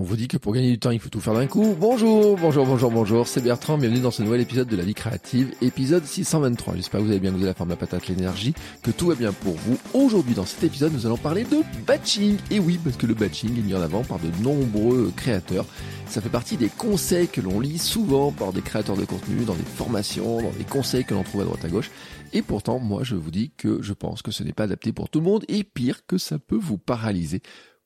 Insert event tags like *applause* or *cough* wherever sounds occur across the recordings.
On vous dit que pour gagner du temps, il faut tout faire d'un coup. Bonjour, bonjour, bonjour, bonjour. C'est Bertrand. Bienvenue dans ce nouvel épisode de la vie créative, épisode 623. J'espère que vous avez bien goûté la forme de la patate, l'énergie, que tout va bien pour vous. Aujourd'hui, dans cet épisode, nous allons parler de batching. Et oui, parce que le batching est mis en avant par de nombreux créateurs. Ça fait partie des conseils que l'on lit souvent par des créateurs de contenu, dans des formations, dans des conseils que l'on trouve à droite à gauche. Et pourtant, moi, je vous dis que je pense que ce n'est pas adapté pour tout le monde et pire que ça peut vous paralyser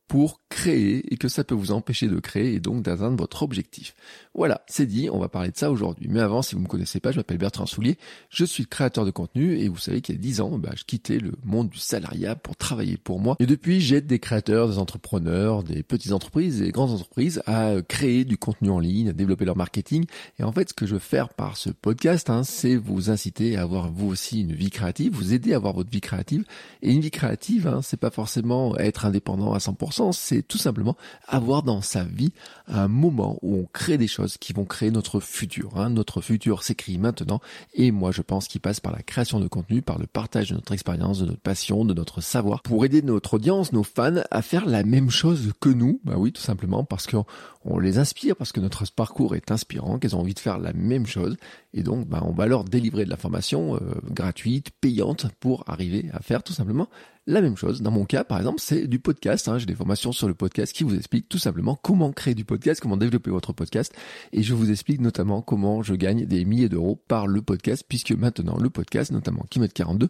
pour créer et que ça peut vous empêcher de créer et donc d'atteindre votre objectif. Voilà, c'est dit, on va parler de ça aujourd'hui. Mais avant, si vous ne me connaissez pas, je m'appelle Bertrand Soulier, je suis créateur de contenu et vous savez qu'il y a 10 ans, bah, je quittais le monde du salariat pour travailler pour moi. Et depuis, j'aide des créateurs, des entrepreneurs, des petites entreprises et des grandes entreprises à créer du contenu en ligne, à développer leur marketing. Et en fait, ce que je veux faire par ce podcast, hein, c'est vous inciter à avoir vous aussi une vie créative, vous aider à avoir votre vie créative. Et une vie créative, hein, c'est pas forcément être indépendant à 100%, c'est tout simplement avoir dans sa vie un moment où on crée des choses qui vont créer notre futur. Hein. Notre futur s'écrit maintenant et moi je pense qu'il passe par la création de contenu, par le partage de notre expérience, de notre passion, de notre savoir, pour aider notre audience, nos fans à faire la même chose que nous. Bah oui, tout simplement parce qu'on on les inspire, parce que notre parcours est inspirant, qu'elles ont envie de faire la même chose et donc bah, on va leur délivrer de la formation euh, gratuite, payante pour arriver à faire tout simplement la même chose. Dans mon cas, par exemple, c'est du podcast. Hein. J'ai des formations sur le podcast qui vous expliquent tout simplement comment créer du podcast, comment développer votre podcast. Et je vous explique notamment comment je gagne des milliers d'euros par le podcast, puisque maintenant le podcast, notamment Kimet 42,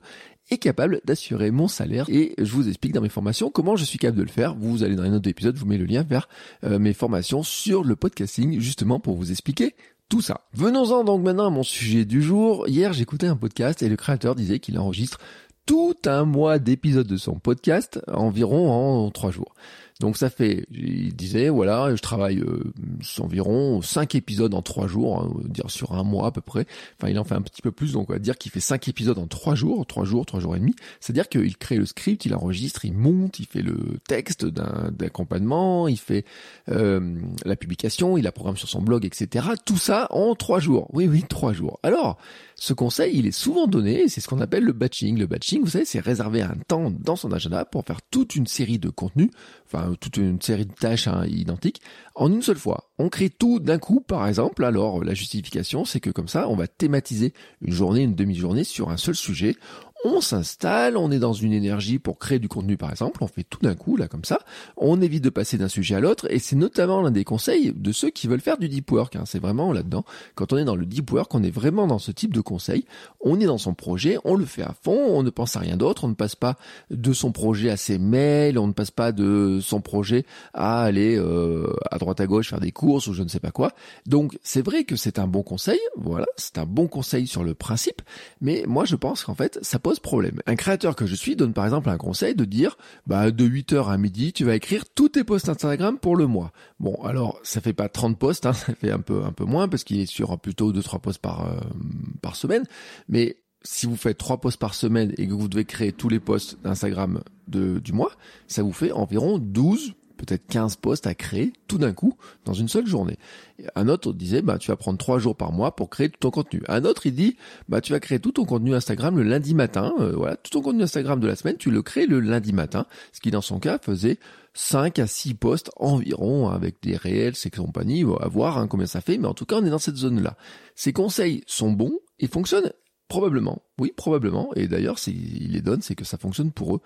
est capable d'assurer mon salaire. Et je vous explique dans mes formations comment je suis capable de le faire. Vous allez dans une autre épisode, vous mettez le lien vers euh, mes formations sur le podcasting, justement pour vous expliquer tout ça. Venons-en donc maintenant à mon sujet du jour. Hier, j'écoutais un podcast et le créateur disait qu'il enregistre tout un mois d'épisodes de son podcast environ en trois jours. Donc ça fait, il disait, voilà, je travaille euh, environ cinq épisodes en trois jours, hein, dire sur un mois à peu près. Enfin, il en fait un petit peu plus, donc on va dire qu'il fait cinq épisodes en trois jours, trois jours, trois jours et demi. C'est-à-dire qu'il crée le script, il enregistre, il monte, il fait le texte d'accompagnement, il fait euh, la publication, il la programme sur son blog, etc. Tout ça en trois jours. Oui, oui, trois jours. Alors, ce conseil, il est souvent donné, c'est ce qu'on appelle le batching. Le batching, vous savez, c'est réserver un temps dans son agenda pour faire toute une série de contenus, enfin toute une série de tâches hein, identiques, en une seule fois. On crée tout d'un coup, par exemple. Alors la justification, c'est que comme ça, on va thématiser une journée, une demi-journée sur un seul sujet on s'installe, on est dans une énergie pour créer du contenu par exemple, on fait tout d'un coup là comme ça, on évite de passer d'un sujet à l'autre et c'est notamment l'un des conseils de ceux qui veulent faire du deep work, hein. c'est vraiment là-dedans, quand on est dans le deep work, on est vraiment dans ce type de conseil, on est dans son projet, on le fait à fond, on ne pense à rien d'autre, on ne passe pas de son projet à ses mails, on ne passe pas de son projet à aller euh, à droite à gauche faire des courses ou je ne sais pas quoi, donc c'est vrai que c'est un bon conseil, voilà, c'est un bon conseil sur le principe, mais moi je pense qu'en fait ça pose problème. Un créateur que je suis donne par exemple un conseil de dire, bah, de 8h à midi, tu vas écrire tous tes posts Instagram pour le mois. Bon, alors, ça fait pas 30 posts, hein, *laughs* ça fait un peu, un peu moins parce qu'il est sur plutôt 2-3 posts par, euh, par semaine. Mais si vous faites 3 posts par semaine et que vous devez créer tous les posts d'Instagram du mois, ça vous fait environ 12 peut-être 15 posts à créer tout d'un coup dans une seule journée. Un autre disait, bah, tu vas prendre 3 jours par mois pour créer tout ton contenu. Un autre, il dit, bah, tu vas créer tout ton contenu Instagram le lundi matin. Euh, voilà, tout ton contenu Instagram de la semaine, tu le crées le lundi matin. Ce qui, dans son cas, faisait 5 à 6 posts environ avec des réels, ses compagnies, à voir hein, combien ça fait. Mais en tout cas, on est dans cette zone-là. Ces conseils sont bons et fonctionnent Probablement, oui, probablement. Et d'ailleurs, s'il les donne, c'est que ça fonctionne pour eux.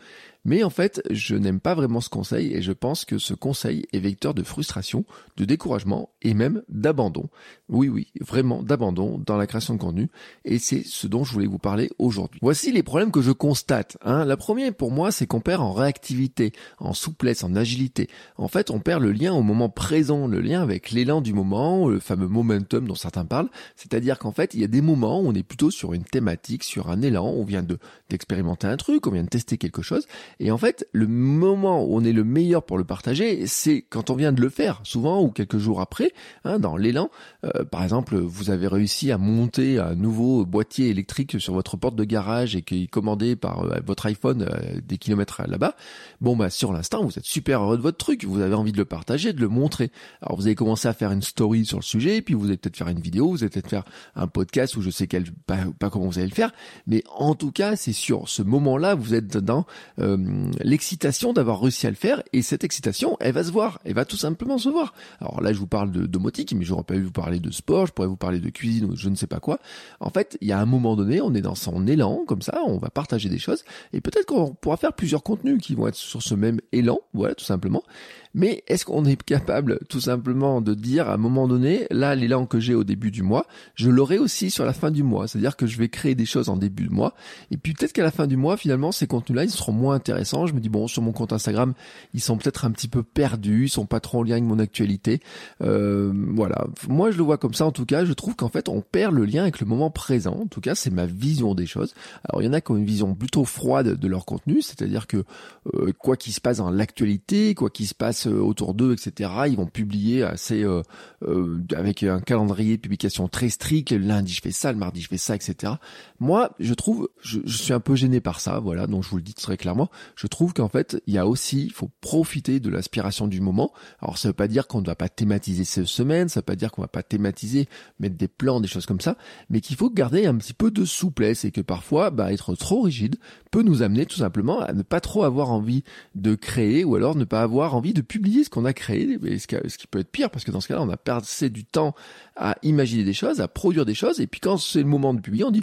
Mais en fait, je n'aime pas vraiment ce conseil et je pense que ce conseil est vecteur de frustration, de découragement et même d'abandon. Oui, oui, vraiment d'abandon dans la création de contenu. Et c'est ce dont je voulais vous parler aujourd'hui. Voici les problèmes que je constate. Hein. La première, pour moi, c'est qu'on perd en réactivité, en souplesse, en agilité. En fait, on perd le lien au moment présent, le lien avec l'élan du moment, le fameux momentum dont certains parlent. C'est-à-dire qu'en fait, il y a des moments où on est plutôt sur une thématique, sur un élan, on vient de d'expérimenter un truc, on vient de tester quelque chose. Et en fait, le moment où on est le meilleur pour le partager, c'est quand on vient de le faire, souvent ou quelques jours après, hein, dans l'élan. Euh, par exemple, vous avez réussi à monter un nouveau boîtier électrique sur votre porte de garage et qui est commandé par euh, votre iPhone euh, des kilomètres là-bas. Bon, bah sur l'instant, vous êtes super heureux de votre truc, vous avez envie de le partager, de le montrer. Alors vous avez commencé à faire une story sur le sujet, puis vous allez peut-être faire une vidéo, vous allez peut-être faire un podcast ou je sais quel, pas, pas vous allez le faire, mais en tout cas, c'est sur ce moment-là, vous êtes dans euh, l'excitation d'avoir réussi à le faire, et cette excitation, elle va se voir, elle va tout simplement se voir. Alors là, je vous parle de domotique, mais j'aurais pas pu vous parler de sport, je pourrais vous parler de cuisine ou je ne sais pas quoi. En fait, il y a un moment donné, on est dans son élan, comme ça, on va partager des choses, et peut-être qu'on pourra faire plusieurs contenus qui vont être sur ce même élan, voilà, tout simplement. Mais est-ce qu'on est capable tout simplement de dire à un moment donné, là, l'élan que j'ai au début du mois, je l'aurai aussi sur la fin du mois. C'est-à-dire que je vais créer des choses en début de mois. Et puis peut-être qu'à la fin du mois, finalement, ces contenus-là, ils seront moins intéressants. Je me dis, bon, sur mon compte Instagram, ils sont peut-être un petit peu perdus, ils sont pas trop en lien avec mon actualité. Euh, voilà. Moi, je le vois comme ça. En tout cas, je trouve qu'en fait, on perd le lien avec le moment présent. En tout cas, c'est ma vision des choses. Alors, il y en a qui ont une vision plutôt froide de leur contenu. C'est-à-dire que, euh, quoi qu'il se passe dans l'actualité, quoi qu'il se passe euh, autour d'eux, etc. Ils vont publier assez avec un calendrier de publication très strict. Le lundi je fais ça, le mardi je fais ça, etc. Moi, je trouve, je, suis un peu gêné par ça, voilà. Donc je vous le dis très clairement. Je trouve qu'en fait, il y a aussi, il faut profiter de l'aspiration du moment. Alors ça veut pas dire qu'on ne va pas thématiser ces semaines, ça veut pas dire qu'on va pas thématiser, mettre des plans, des choses comme ça, mais qu'il faut garder un petit peu de souplesse et que parfois, bah, être trop rigide peut nous amener tout simplement à ne pas trop avoir envie de créer ou alors ne pas avoir envie de publier ce qu'on a créé, ce qui peut être pire, parce que dans ce cas-là, on a passé du temps à imaginer des choses, à produire des choses, et puis quand c'est le moment de publier, on dit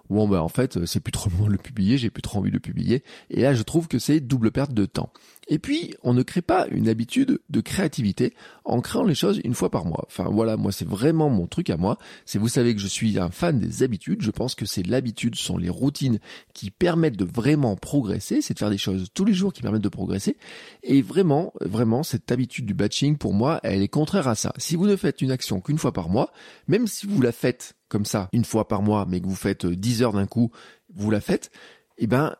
bon ben en fait c'est plus trop le moment de le publier, j'ai plus trop envie de le publier, et là je trouve que c'est double perte de temps. Et puis, on ne crée pas une habitude de créativité en créant les choses une fois par mois. Enfin voilà, moi c'est vraiment mon truc à moi. C'est vous savez que je suis un fan des habitudes. Je pense que c'est l'habitude, sont les routines qui permettent de vraiment progresser. C'est de faire des choses tous les jours qui permettent de progresser. Et vraiment, vraiment, cette habitude du batching, pour moi, elle est contraire à ça. Si vous ne faites une action qu'une fois par mois, même si vous la faites comme ça, une fois par mois, mais que vous faites 10 d'un coup, vous la faites, eh ben,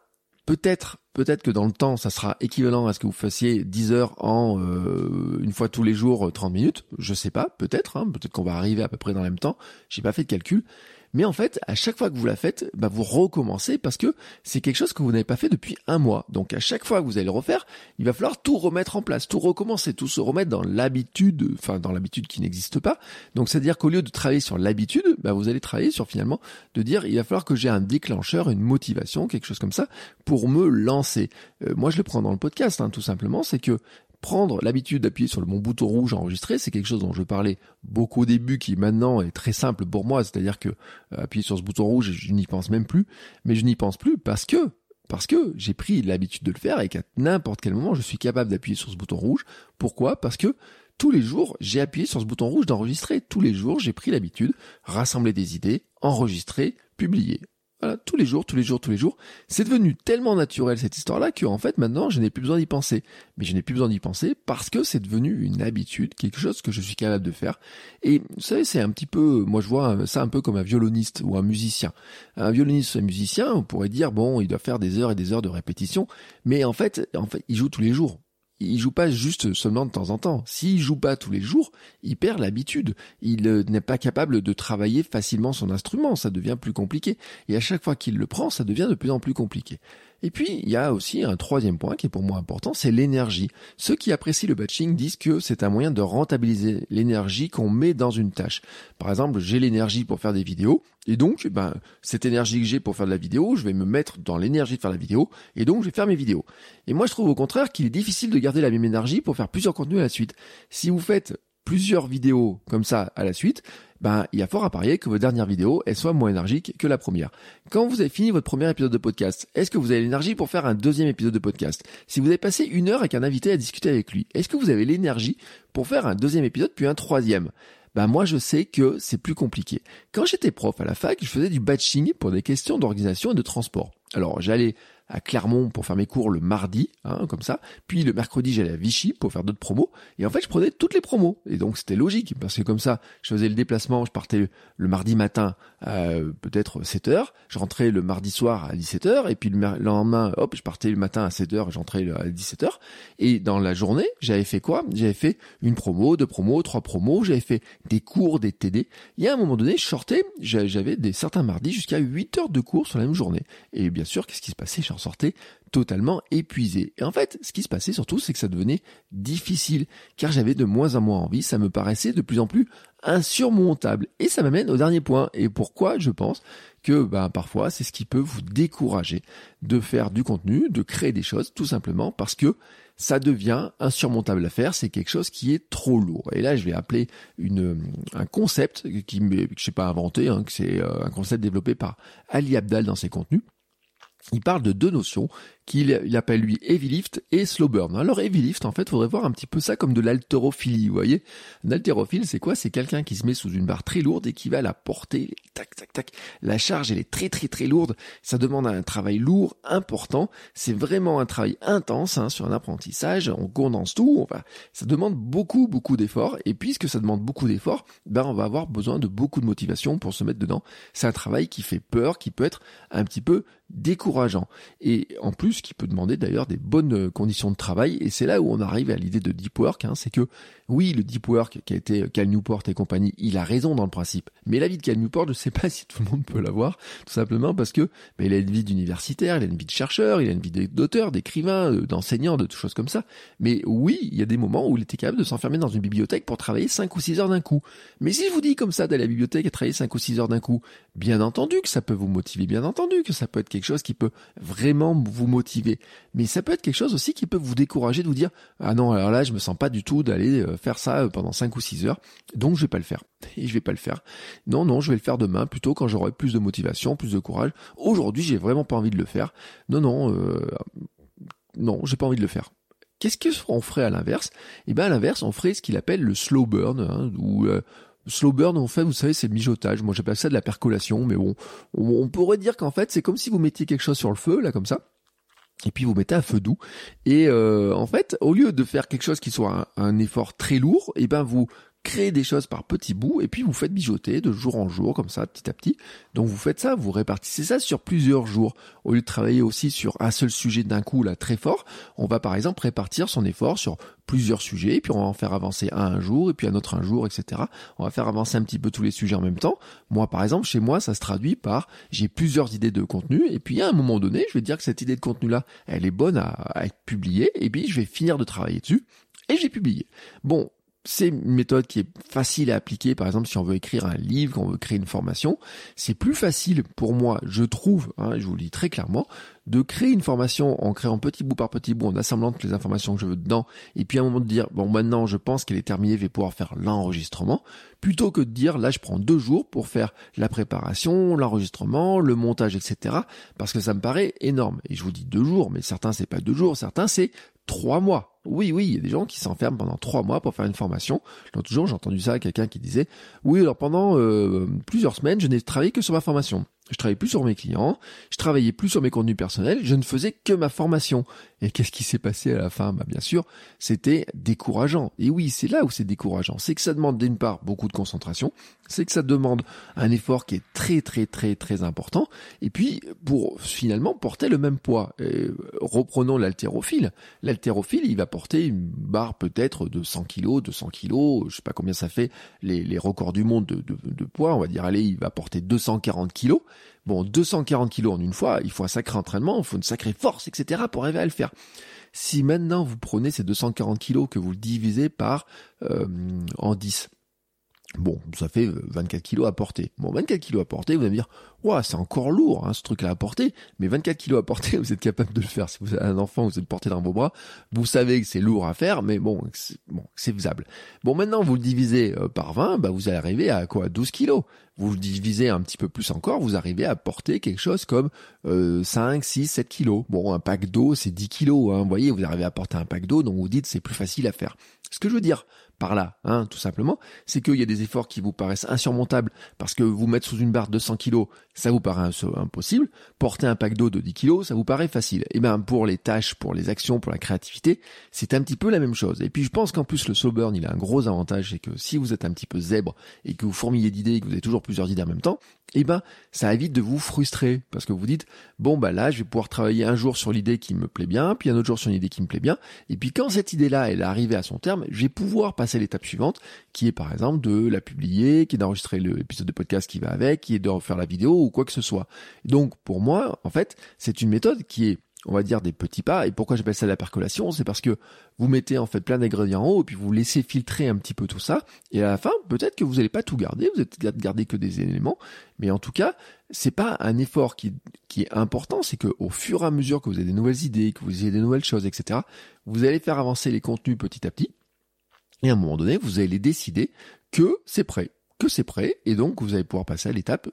peut-être peut-être que dans le temps, ça sera équivalent à ce que vous fassiez 10 heures en euh, une fois tous les jours 30 minutes. Je sais pas, peut-être, hein, peut-être qu'on va arriver à peu près dans le même temps. J'ai pas fait de calcul, mais en fait, à chaque fois que vous la faites, bah, vous recommencez parce que c'est quelque chose que vous n'avez pas fait depuis un mois. Donc à chaque fois que vous allez le refaire, il va falloir tout remettre en place, tout recommencer, tout se remettre dans l'habitude, enfin dans l'habitude qui n'existe pas. Donc c'est-à-dire qu'au lieu de travailler sur l'habitude, bah, vous allez travailler sur finalement de dire il va falloir que j'ai un déclencheur, une motivation, quelque chose comme ça pour me lancer. Euh, moi je le prends dans le podcast, hein, tout simplement, c'est que prendre l'habitude d'appuyer sur le mon bouton rouge enregistré, c'est quelque chose dont je parlais beaucoup au début, qui maintenant est très simple pour moi, c'est-à-dire que euh, appuyer sur ce bouton rouge, je n'y pense même plus, mais je n'y pense plus parce que parce que j'ai pris l'habitude de le faire et qu'à n'importe quel moment, je suis capable d'appuyer sur ce bouton rouge. Pourquoi? Parce que tous les jours, j'ai appuyé sur ce bouton rouge d'enregistrer. Tous les jours, j'ai pris l'habitude, rassembler des idées, enregistrer, publier. Voilà, tous les jours, tous les jours, tous les jours. C'est devenu tellement naturel cette histoire-là que en fait maintenant je n'ai plus besoin d'y penser. Mais je n'ai plus besoin d'y penser parce que c'est devenu une habitude, quelque chose que je suis capable de faire. Et vous savez, c'est un petit peu, moi je vois ça un peu comme un violoniste ou un musicien. Un violoniste ou un musicien, on pourrait dire bon, il doit faire des heures et des heures de répétition, mais en fait, en fait, il joue tous les jours il joue pas juste seulement de temps en temps. S'il joue pas tous les jours, il perd l'habitude. Il euh, n'est pas capable de travailler facilement son instrument. Ça devient plus compliqué. Et à chaque fois qu'il le prend, ça devient de plus en plus compliqué. Et puis, il y a aussi un troisième point qui est pour moi important, c'est l'énergie. Ceux qui apprécient le batching disent que c'est un moyen de rentabiliser l'énergie qu'on met dans une tâche. Par exemple, j'ai l'énergie pour faire des vidéos, et donc, ben, cette énergie que j'ai pour faire de la vidéo, je vais me mettre dans l'énergie de faire la vidéo, et donc je vais faire mes vidéos. Et moi, je trouve au contraire qu'il est difficile de garder la même énergie pour faire plusieurs contenus à la suite. Si vous faites plusieurs vidéos comme ça à la suite, ben, il y a fort à parier que votre dernière vidéo, elle soit moins énergique que la première. Quand vous avez fini votre premier épisode de podcast, est-ce que vous avez l'énergie pour faire un deuxième épisode de podcast? Si vous avez passé une heure avec un invité à discuter avec lui, est-ce que vous avez l'énergie pour faire un deuxième épisode puis un troisième? Ben moi je sais que c'est plus compliqué. Quand j'étais prof à la fac, je faisais du batching pour des questions d'organisation et de transport. Alors j'allais à Clermont pour faire mes cours le mardi, hein, comme ça. Puis le mercredi, j'allais à Vichy pour faire d'autres promos. Et en fait, je prenais toutes les promos. Et donc, c'était logique, parce que comme ça, je faisais le déplacement, je partais le mardi matin à peut-être 7 heures, je rentrais le mardi soir à 17 heures, et puis le lendemain, hop, je partais le matin à 7 heures, j'entrais à 17 heures. Et dans la journée, j'avais fait quoi? J'avais fait une promo, deux promos, trois promos, j'avais fait des cours, des TD. Y a un moment donné, je sortais, j'avais des certains mardis jusqu'à 8 heures de cours sur la même journée. Et bien sûr, qu'est-ce qui se passait? Sortais totalement épuisé. Et en fait, ce qui se passait surtout, c'est que ça devenait difficile, car j'avais de moins en moins envie, ça me paraissait de plus en plus insurmontable. Et ça m'amène au dernier point. Et pourquoi je pense que ben, parfois c'est ce qui peut vous décourager de faire du contenu, de créer des choses, tout simplement parce que ça devient insurmontable à faire, c'est quelque chose qui est trop lourd. Et là, je vais appeler un concept que je sais pas inventé, hein, que c'est euh, un concept développé par Ali Abdal dans ses contenus. Il parle de deux notions qu'il appelle lui heavy lift et slow burn. Alors heavy lift, en fait, faudrait voir un petit peu ça comme de l'haltérophilie, vous voyez. Un haltérophile, c'est quoi? C'est quelqu'un qui se met sous une barre très lourde et qui va la porter, tac, tac, tac. La charge, elle est très, très, très lourde. Ça demande un travail lourd, important. C'est vraiment un travail intense hein, sur un apprentissage. On condense tout. Enfin, ça demande beaucoup, beaucoup d'efforts. Et puisque ça demande beaucoup d'efforts, ben on va avoir besoin de beaucoup de motivation pour se mettre dedans. C'est un travail qui fait peur, qui peut être un petit peu décourageant. Et en plus, qui peut demander d'ailleurs des bonnes euh, conditions de travail. Et c'est là où on arrive à l'idée de deep work. Hein, c'est que oui, le deep work qui a été Cal Newport et compagnie, il a raison dans le principe. Mais la vie de Cal Newport, je ne sais pas si tout le monde peut l'avoir, tout simplement parce que ben, il a une vie d'universitaire, il a une vie de chercheur, il a une vie d'auteur, d'écrivain, euh, d'enseignant, de toutes choses comme ça. Mais oui, il y a des moments où il était capable de s'enfermer dans une bibliothèque pour travailler 5 ou 6 heures d'un coup. Mais si je vous dis comme ça d'aller à la bibliothèque et travailler 5 ou 6 heures d'un coup, bien entendu que ça peut vous motiver, bien entendu que ça peut être quelque chose qui peut vraiment vous motiver mais ça peut être quelque chose aussi qui peut vous décourager de vous dire ah non alors là je me sens pas du tout d'aller euh, faire ça euh, pendant 5 ou 6 heures, donc je vais pas le faire. Et je vais pas le faire. Non non, je vais le faire demain plutôt quand j'aurai plus de motivation, plus de courage. Aujourd'hui j'ai vraiment pas envie de le faire. Non non, euh, non j'ai pas envie de le faire. Qu'est-ce qu'on ferait à l'inverse? Eh bien à l'inverse, on ferait ce qu'il appelle le slow burn, hein, ou slow burn, en fait, vous savez, c'est le mijotage. Moi, j'appelle ça de la percolation, mais bon, on pourrait dire qu'en fait, c'est comme si vous mettiez quelque chose sur le feu, là, comme ça et puis vous mettez un feu doux. Et euh, en fait au lieu de faire quelque chose qui soit un, effort très lourd et eh ben vous créez des choses par petits bouts et puis vous faites bijoter de jour en jour comme ça petit à petit donc vous faites ça vous répartissez ça sur plusieurs jours au lieu de travailler aussi sur un seul sujet d'un coup là très fort on va par exemple répartir son effort sur plusieurs sujets, et puis on va en faire avancer un un jour, et puis un autre un jour, etc. On va faire avancer un petit peu tous les sujets en même temps. Moi, par exemple, chez moi, ça se traduit par j'ai plusieurs idées de contenu, et puis à un moment donné, je vais dire que cette idée de contenu-là, elle est bonne à, à être publiée, et puis je vais finir de travailler dessus, et j'ai publié. Bon, c'est une méthode qui est facile à appliquer, par exemple si on veut écrire un livre, qu'on veut créer une formation. C'est plus facile pour moi, je trouve, hein, je vous le dis très clairement, de créer une formation en créant petit bout par petit bout, en assemblant toutes les informations que je veux dedans, et puis à un moment de dire, bon maintenant je pense qu'elle est terminée, je vais pouvoir faire l'enregistrement, plutôt que de dire, là je prends deux jours pour faire la préparation, l'enregistrement, le montage, etc. Parce que ça me paraît énorme. Et je vous dis deux jours, mais certains c'est pas deux jours, certains c'est trois mois. Oui, oui, il y a des gens qui s'enferment pendant trois mois pour faire une formation. L'autre jour, j'ai entendu ça à quelqu'un qui disait, oui, alors pendant euh, plusieurs semaines, je n'ai travaillé que sur ma formation je travaillais plus sur mes clients, je travaillais plus sur mes contenus personnels, je ne faisais que ma formation. Et qu'est-ce qui s'est passé à la fin? Bah, Bien sûr, c'était décourageant. Et oui, c'est là où c'est décourageant. C'est que ça demande d'une part beaucoup de concentration, c'est que ça demande un effort qui est très très très très important. Et puis, pour finalement porter le même poids, reprenons l'haltérophile. L'haltérophile, il va porter une barre peut-être de 100 kg, 200 kg, je sais pas combien ça fait les, records du monde de, de poids. On va dire, allez, il va porter 240 kg. Bon, 240 kilos en une fois, il faut un sacré entraînement, il faut une sacrée force, etc. pour arriver à le faire. Si maintenant vous prenez ces 240 kilos que vous divisez par euh, en 10, Bon, ça fait 24 euh, kilos à porter. Bon, 24 kilos à porter, vous allez me dire, ouais, c'est encore lourd, hein, ce truc-là à porter. Mais 24 kilos à porter, *laughs* vous êtes capable de le faire. Si vous avez un enfant, vous êtes porté dans vos bras, vous savez que c'est lourd à faire, mais bon, c'est faisable. Bon, maintenant, vous le divisez euh, par 20, bah, vous allez arriver à quoi? 12 kilos. Vous le divisez un petit peu plus encore, vous arrivez à porter quelque chose comme euh, 5, 6, 7 kilos. Bon, un pack d'eau, c'est 10 kilos. Hein, vous voyez, vous arrivez à porter un pack d'eau, donc vous dites c'est plus facile à faire. Ce que je veux dire par là, hein, tout simplement, c'est qu'il y a des efforts qui vous paraissent insurmontables parce que vous mettre sous une barre de 100 kg, ça vous paraît impossible. Porter un pack d'eau de 10 kg, ça vous paraît facile. Et eh bien pour les tâches, pour les actions, pour la créativité, c'est un petit peu la même chose. Et puis je pense qu'en plus le slow burn, il a un gros avantage, c'est que si vous êtes un petit peu zèbre et que vous fourmillez d'idées et que vous avez toujours plusieurs idées en même temps, eh ben ça évite de vous frustrer parce que vous dites bon bah là je vais pouvoir travailler un jour sur l'idée qui me plaît bien, puis un autre jour sur une idée qui me plaît bien, et puis quand cette idée-là elle est arrivée à son terme, je vais pouvoir passer à l'étape suivante qui est par exemple de la publier, qui est d'enregistrer l'épisode de podcast qui va avec, qui est de refaire la vidéo ou quoi que ce soit. Donc pour moi en fait c'est une méthode qui est on va dire des petits pas. Et pourquoi j'appelle ça la percolation? C'est parce que vous mettez en fait plein d'ingrédients en haut et puis vous laissez filtrer un petit peu tout ça. Et à la fin, peut-être que vous n'allez pas tout garder, vous êtes garder que des éléments. Mais en tout cas, c'est pas un effort qui, qui est important, c'est que au fur et à mesure que vous avez des nouvelles idées, que vous ayez des nouvelles choses, etc., vous allez faire avancer les contenus petit à petit. Et à un moment donné, vous allez décider que c'est prêt, c'est prêt, et donc vous allez pouvoir passer à l'étape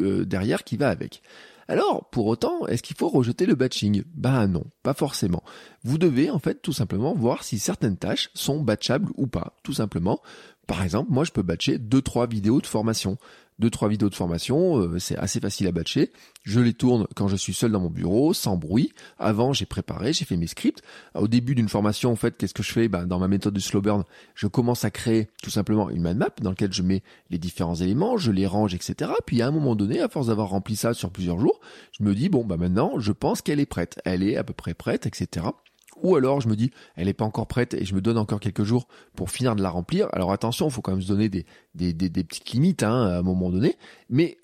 euh, derrière qui va avec. Alors, pour autant, est-ce qu'il faut rejeter le batching? Bah non, pas forcément. Vous devez en fait tout simplement voir si certaines tâches sont batchables ou pas, tout simplement. Par exemple, moi je peux batcher 2-3 vidéos de formation deux trois vidéos de formation, euh, c'est assez facile à batcher. Je les tourne quand je suis seul dans mon bureau, sans bruit. Avant, j'ai préparé, j'ai fait mes scripts. Au début d'une formation, en fait, qu'est-ce que je fais? Ben, Dans ma méthode de slow burn, je commence à créer tout simplement une mind map dans laquelle je mets les différents éléments, je les range, etc. Puis à un moment donné, à force d'avoir rempli ça sur plusieurs jours, je me dis, bon, bah maintenant, je pense qu'elle est prête. Elle est à peu près prête, etc. Ou alors je me dis, elle n'est pas encore prête et je me donne encore quelques jours pour finir de la remplir. Alors attention, il faut quand même se donner des, des, des, petites limites hein, à un moment donné. Mais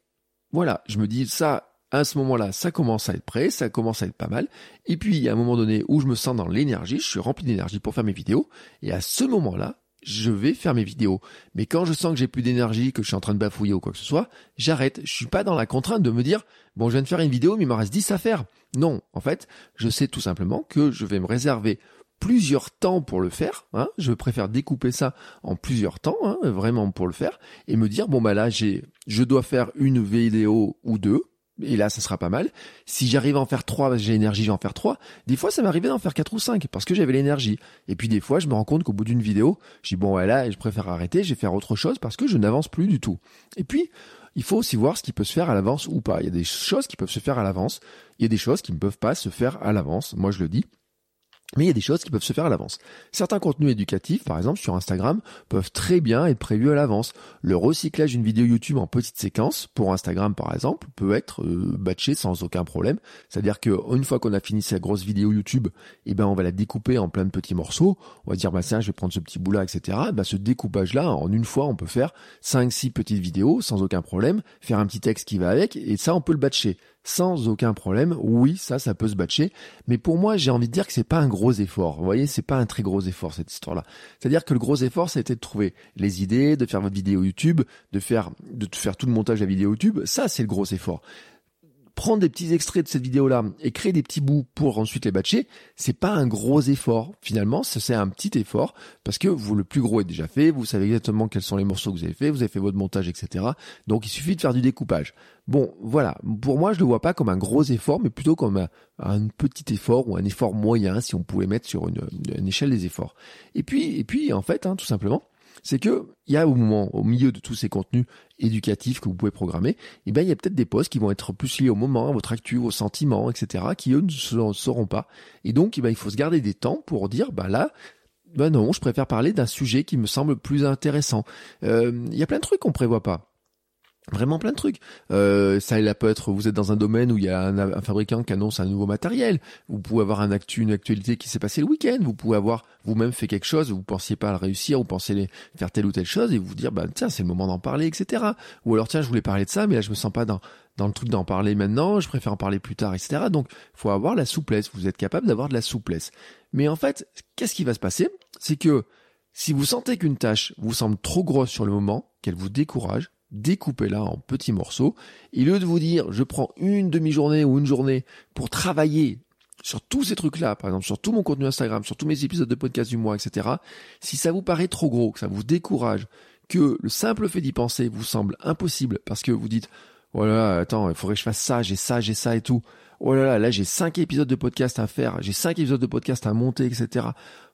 voilà, je me dis ça, à ce moment-là, ça commence à être prêt, ça commence à être pas mal. Et puis, a un moment donné où je me sens dans l'énergie, je suis rempli d'énergie pour faire mes vidéos. Et à ce moment-là, je vais faire mes vidéos. Mais quand je sens que j'ai plus d'énergie, que je suis en train de bafouiller ou quoi que ce soit, j'arrête. Je suis pas dans la contrainte de me dire, bon, je viens de faire une vidéo, mais il m'en reste 10 à faire. Non. En fait, je sais tout simplement que je vais me réserver plusieurs temps pour le faire. Hein. Je préfère découper ça en plusieurs temps, hein, vraiment pour le faire, et me dire bon bah là j'ai, je dois faire une vidéo ou deux, et là, ça sera pas mal. Si j'arrive à en faire trois, j'ai l'énergie, j'en faire trois. Des fois, ça m'arrivait d'en faire quatre ou cinq parce que j'avais l'énergie. Et puis des fois, je me rends compte qu'au bout d'une vidéo, je dis bon, voilà, je préfère arrêter, je vais faire autre chose parce que je n'avance plus du tout. Et puis, il faut aussi voir ce qui peut se faire à l'avance ou pas. Il y a des choses qui peuvent se faire à l'avance. Il y a des choses qui ne peuvent pas se faire à l'avance. Moi, je le dis. Mais il y a des choses qui peuvent se faire à l'avance. Certains contenus éducatifs, par exemple sur Instagram, peuvent très bien être prévus à l'avance. Le recyclage d'une vidéo YouTube en petites séquences, pour Instagram par exemple, peut être euh, batché sans aucun problème. C'est-à-dire qu'une fois qu'on a fini sa grosse vidéo YouTube, eh ben on va la découper en plein de petits morceaux. On va dire bah tiens, je vais prendre ce petit bout-là, etc. Bah, ce découpage-là, en une fois, on peut faire 5-6 petites vidéos sans aucun problème, faire un petit texte qui va avec, et ça on peut le batcher sans aucun problème. Oui, ça, ça peut se batcher. Mais pour moi, j'ai envie de dire que c'est pas un gros effort. Vous voyez, c'est pas un très gros effort, cette histoire-là. C'est-à-dire que le gros effort, c'était de trouver les idées, de faire votre vidéo YouTube, de faire, de faire tout le montage de la vidéo YouTube. Ça, c'est le gros effort prendre des petits extraits de cette vidéo-là et créer des petits bouts pour ensuite les batcher, c'est pas un gros effort. Finalement, c'est un petit effort parce que vous, le plus gros est déjà fait, vous savez exactement quels sont les morceaux que vous avez fait, vous avez fait votre montage, etc. Donc, il suffit de faire du découpage. Bon, voilà. Pour moi, je le vois pas comme un gros effort, mais plutôt comme un, petit effort ou un effort moyen, si on pouvait mettre sur une, échelle des efforts. Et puis, et puis, en fait, hein, tout simplement, c'est que il y a au moment, au milieu de tous ces contenus éducatifs que vous pouvez programmer, eh ben il y a peut-être des posts qui vont être plus liés au moment, à votre actu, vos sentiments, etc., qui eux ne sauront pas. Et donc, eh ben, il faut se garder des temps pour dire, bah là, ben non, je préfère parler d'un sujet qui me semble plus intéressant. Euh, il y a plein de trucs qu'on prévoit pas. Vraiment plein de trucs. Euh, ça, il peut être, vous êtes dans un domaine où il y a un, fabricant qui annonce un nouveau matériel. Vous pouvez avoir un actu, une actualité qui s'est passée le week-end. Vous pouvez avoir vous-même fait quelque chose, vous pensiez pas le réussir, vous pensez faire telle ou telle chose et vous dire, bah tiens, c'est le moment d'en parler, etc. Ou alors tiens, je voulais parler de ça, mais là je me sens pas dans dans le truc d'en parler maintenant. Je préfère en parler plus tard, etc. Donc, faut avoir la souplesse. Vous êtes capable d'avoir de la souplesse. Mais en fait, qu'est-ce qui va se passer? C'est que si vous sentez qu'une tâche vous semble trop grosse sur le moment, qu'elle vous décourage, découpez-la en petits morceaux. Et lieu de vous dire, je prends une demi-journée ou une journée pour travailler sur tous ces trucs-là, par exemple, sur tout mon contenu Instagram, sur tous mes épisodes de podcast du mois, etc., si ça vous paraît trop gros, que ça vous décourage, que le simple fait d'y penser vous semble impossible parce que vous dites, Oh là là, attends, il faudrait que je fasse ça, j'ai ça, j'ai ça et tout. Oh là là, là j'ai cinq épisodes de podcast à faire, j'ai cinq épisodes de podcast à monter, etc.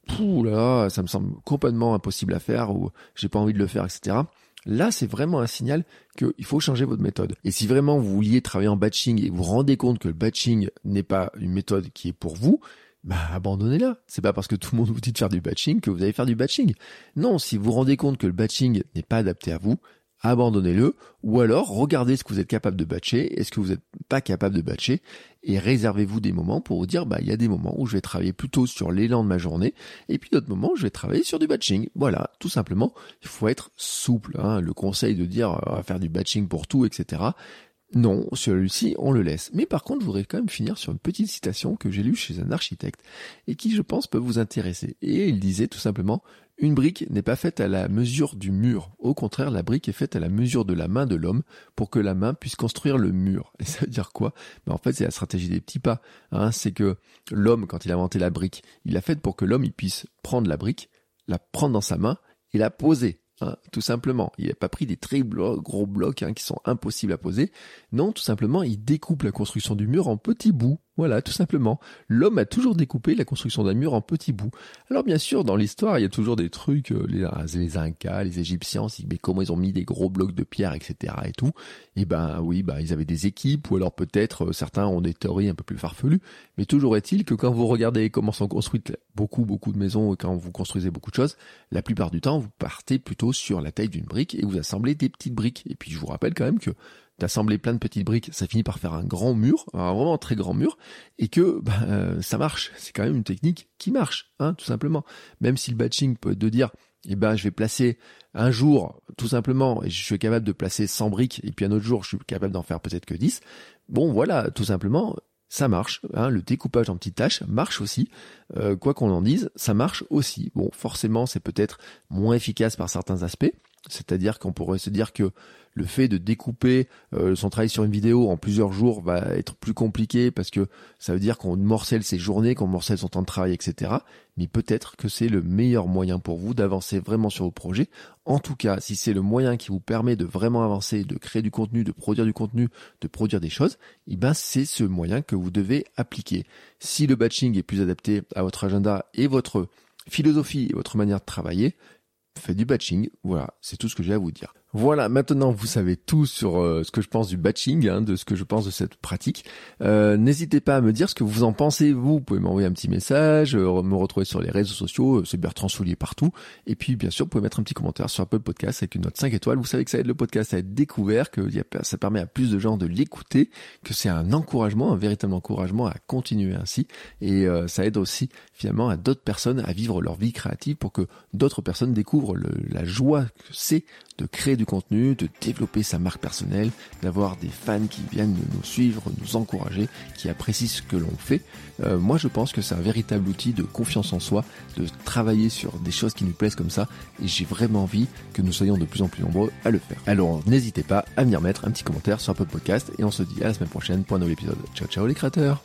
Pouh là, là, ça me semble complètement impossible à faire ou j'ai pas envie de le faire, etc. Là, c'est vraiment un signal qu'il faut changer votre méthode. Et si vraiment vous vouliez travailler en batching et vous rendez compte que le batching n'est pas une méthode qui est pour vous, bah abandonnez-la. C'est pas parce que tout le monde vous dit de faire du batching que vous allez faire du batching. Non, si vous rendez compte que le batching n'est pas adapté à vous, abandonnez-le, ou alors regardez ce que vous êtes capable de batcher et ce que vous n'êtes pas capable de batcher, et réservez-vous des moments pour vous dire, bah il y a des moments où je vais travailler plutôt sur l'élan de ma journée, et puis d'autres moments où je vais travailler sur du batching. Voilà, tout simplement, il faut être souple. Hein. Le conseil de dire, euh, faire du batching pour tout, etc. Non, celui-ci, on le laisse. Mais par contre, je voudrais quand même finir sur une petite citation que j'ai lue chez un architecte et qui, je pense, peut vous intéresser. Et il disait tout simplement, une brique n'est pas faite à la mesure du mur. Au contraire, la brique est faite à la mesure de la main de l'homme pour que la main puisse construire le mur. Et ça veut dire quoi? Ben En fait, c'est la stratégie des petits pas. Hein. c'est que l'homme, quand il a inventé la brique, il l'a faite pour que l'homme puisse prendre la brique, la prendre dans sa main et la poser. Hein, tout simplement. Il n'a pas pris des très gros blocs hein, qui sont impossibles à poser. Non, tout simplement, il découpe la construction du mur en petits bouts. Voilà, tout simplement. L'homme a toujours découpé la construction d'un mur en petits bouts. Alors bien sûr, dans l'histoire, il y a toujours des trucs, euh, les, Incas, les Égyptiens, mais comment ils ont mis des gros blocs de pierre, etc. et tout. Et eh ben oui, ben ils avaient des équipes, ou alors peut-être euh, certains ont des théories un peu plus farfelues. Mais toujours est-il que quand vous regardez comment sont construites beaucoup, beaucoup de maisons, quand vous construisez beaucoup de choses, la plupart du temps, vous partez plutôt sur la taille d'une brique et vous assemblez des petites briques. Et puis je vous rappelle quand même que d'assembler plein de petites briques, ça finit par faire un grand mur, un vraiment très grand mur, et que *laughs* bah, euh, ça marche. C'est quand même une technique qui marche, hein, tout simplement. Même si le batching peut être de dire, eh ben, je vais placer un jour, tout simplement, et je suis capable de placer 100 briques, et puis un autre jour, je suis capable d'en faire peut-être que 10. Bon, voilà, tout simplement, ça marche. Hein, le découpage en petites tâches marche aussi. Euh, quoi qu'on en dise, ça marche aussi. Bon, forcément, c'est peut-être moins efficace par certains aspects. C'est-à-dire qu'on pourrait se dire que le fait de découper euh, son travail sur une vidéo en plusieurs jours va être plus compliqué parce que ça veut dire qu'on morcelle ses journées, qu'on morcelle son temps de travail, etc. Mais peut-être que c'est le meilleur moyen pour vous d'avancer vraiment sur vos projets. En tout cas, si c'est le moyen qui vous permet de vraiment avancer, de créer du contenu, de produire du contenu, de produire des choses, eh ben c'est ce moyen que vous devez appliquer. Si le batching est plus adapté à votre agenda et votre philosophie et votre manière de travailler, faites du batching. Voilà, c'est tout ce que j'ai à vous dire. Voilà, maintenant vous savez tout sur euh, ce que je pense du batching, hein, de ce que je pense de cette pratique. Euh, n'hésitez pas à me dire ce que vous en pensez, vous. Pouvez m'envoyer un petit message, euh, me retrouver sur les réseaux sociaux, c'est Bertrand Soulier partout. Et puis bien sûr, vous pouvez mettre un petit commentaire sur Apple Podcast avec une note 5 étoiles. Vous savez que ça aide le podcast à être découvert, que ça permet à plus de gens de l'écouter, que c'est un encouragement, un véritable encouragement à continuer ainsi. Et ça aide aussi finalement à d'autres personnes à vivre leur vie créative pour que d'autres personnes découvrent la joie que c'est de créer du contenu, de développer sa marque personnelle, d'avoir des fans qui viennent nous suivre, nous encourager, qui apprécient ce que l'on fait. Euh, moi, je pense que c'est un véritable outil de confiance en soi, de travailler sur des choses qui nous plaisent comme ça, et j'ai vraiment envie que nous soyons de plus en plus nombreux à le faire. Alors, n'hésitez pas à venir mettre un petit commentaire sur Apple Podcast, et on se dit à la semaine prochaine pour un nouvel épisode. Ciao, ciao les créateurs